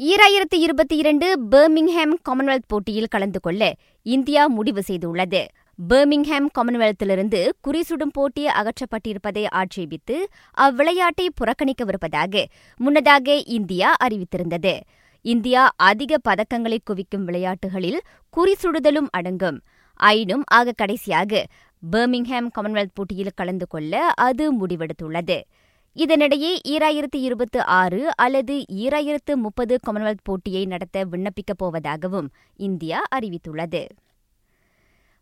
ஈராயிரத்து இருபத்தி இரண்டு பர்மிங்ஹாம் காமன்வெல்த் போட்டியில் கலந்து கொள்ள இந்தியா முடிவு செய்துள்ளது. பர்மிங்ஹாம் காமன்வெல்த்திலிருந்து குறிசுடும் போட்டி அகற்றப்பட்டிருப்பதை ஆட்சேபித்து அவ்விளையாட்டை புறக்கணிக்கவிருப்பதாக முன்னதாக இந்தியா அறிவித்திருந்தது. இந்தியா அதிக பதக்கங்களை குவிக்கும் விளையாட்டுகளில் குறிசுடுதலும் அடங்கும். ஆயினும் ஆக கடைசியாக பர்மிங்ஹாம் காமன்வெல்த் போட்டியில் கலந்து கொள்ள அது முடிவெடுத்துள்ளது. இதனிடையே ஈராயிரத்து இருபத்தி ஆறு அல்லது ஈராயிரத்து முப்பது காமன்வெல்த் போட்டியை நடத்த விண்ணப்பிக்கப் போவதாகவும் இந்தியா அறிவித்துள்ளது.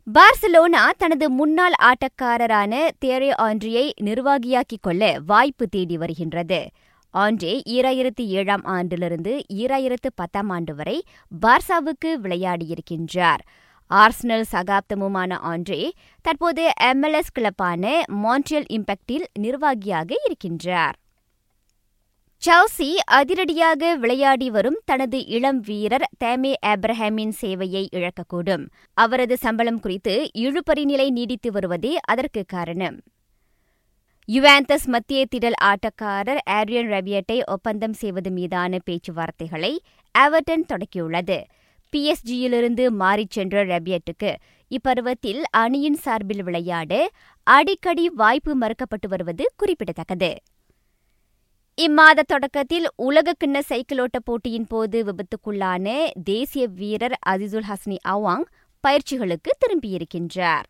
பார்சலோனா தனது முன்னாள் ஆட்டக்காரரான தேரே ஆண்ட்ரியை நிர்வாகியாக்கிக் கொள்ள வாய்ப்பு தேடி வருகின்றது. ஆண்ட்ரே ஈராயிரத்து ஏழாம் ஆண்டிலிருந்து ஈராயிரத்து பத்தாம் ஆண்டு வரை பார்சாவுக்கு விளையாடியிருக்கின்றார். ஆர்ஸ்னல் சகாப்தமுமான ஆண்ட்ரே தற்போது எம்எல்எஸ் கிளப்பான மான்ட்ரியல் இம்பாக்டில் நிர்வாகியாக இருக்கின்றார். சவுசி அதிரடியாக விளையாடி வரும் தனது இளம் வீரர் தேமே ஆப்ரஹாமின் சேவையை இழக்கக்கூடும். அவரது சம்பளம் குறித்து இழுபறி நிலை நீடித்து வருவதே அதற்கு காரணம். யுவாந்தஸ் மத்திய திடல் ஆட்டக்காரர் ஆரியன் ரபியட்டை ஒப்பந்தம் செய்வது மீதான பேச்சுவார்த்தைகளை அவர்டன் தொடக்கியுள்ளது. பிஎஸ்ஜியிலிருந்து மாறிச் சென்ற ரபியட்டுக்கு இப்பருவத்தில் அணியின் சார்பில் விளையாட அடிக்கடி வாய்ப்பு மறுக்கப்பட்டு வருவது குறிப்பிடத்தக்கது. இம்மாத தொடக்கத்தில் உலக கிண்ண சைக்கிளோட்ட போட்டியின் போது விபத்துக்குள்ளான தேசிய வீரர் அசிசுல் ஹஸ்னி அவாங் பயிற்சிகளுக்கு திரும்பியிருக்கின்றார்.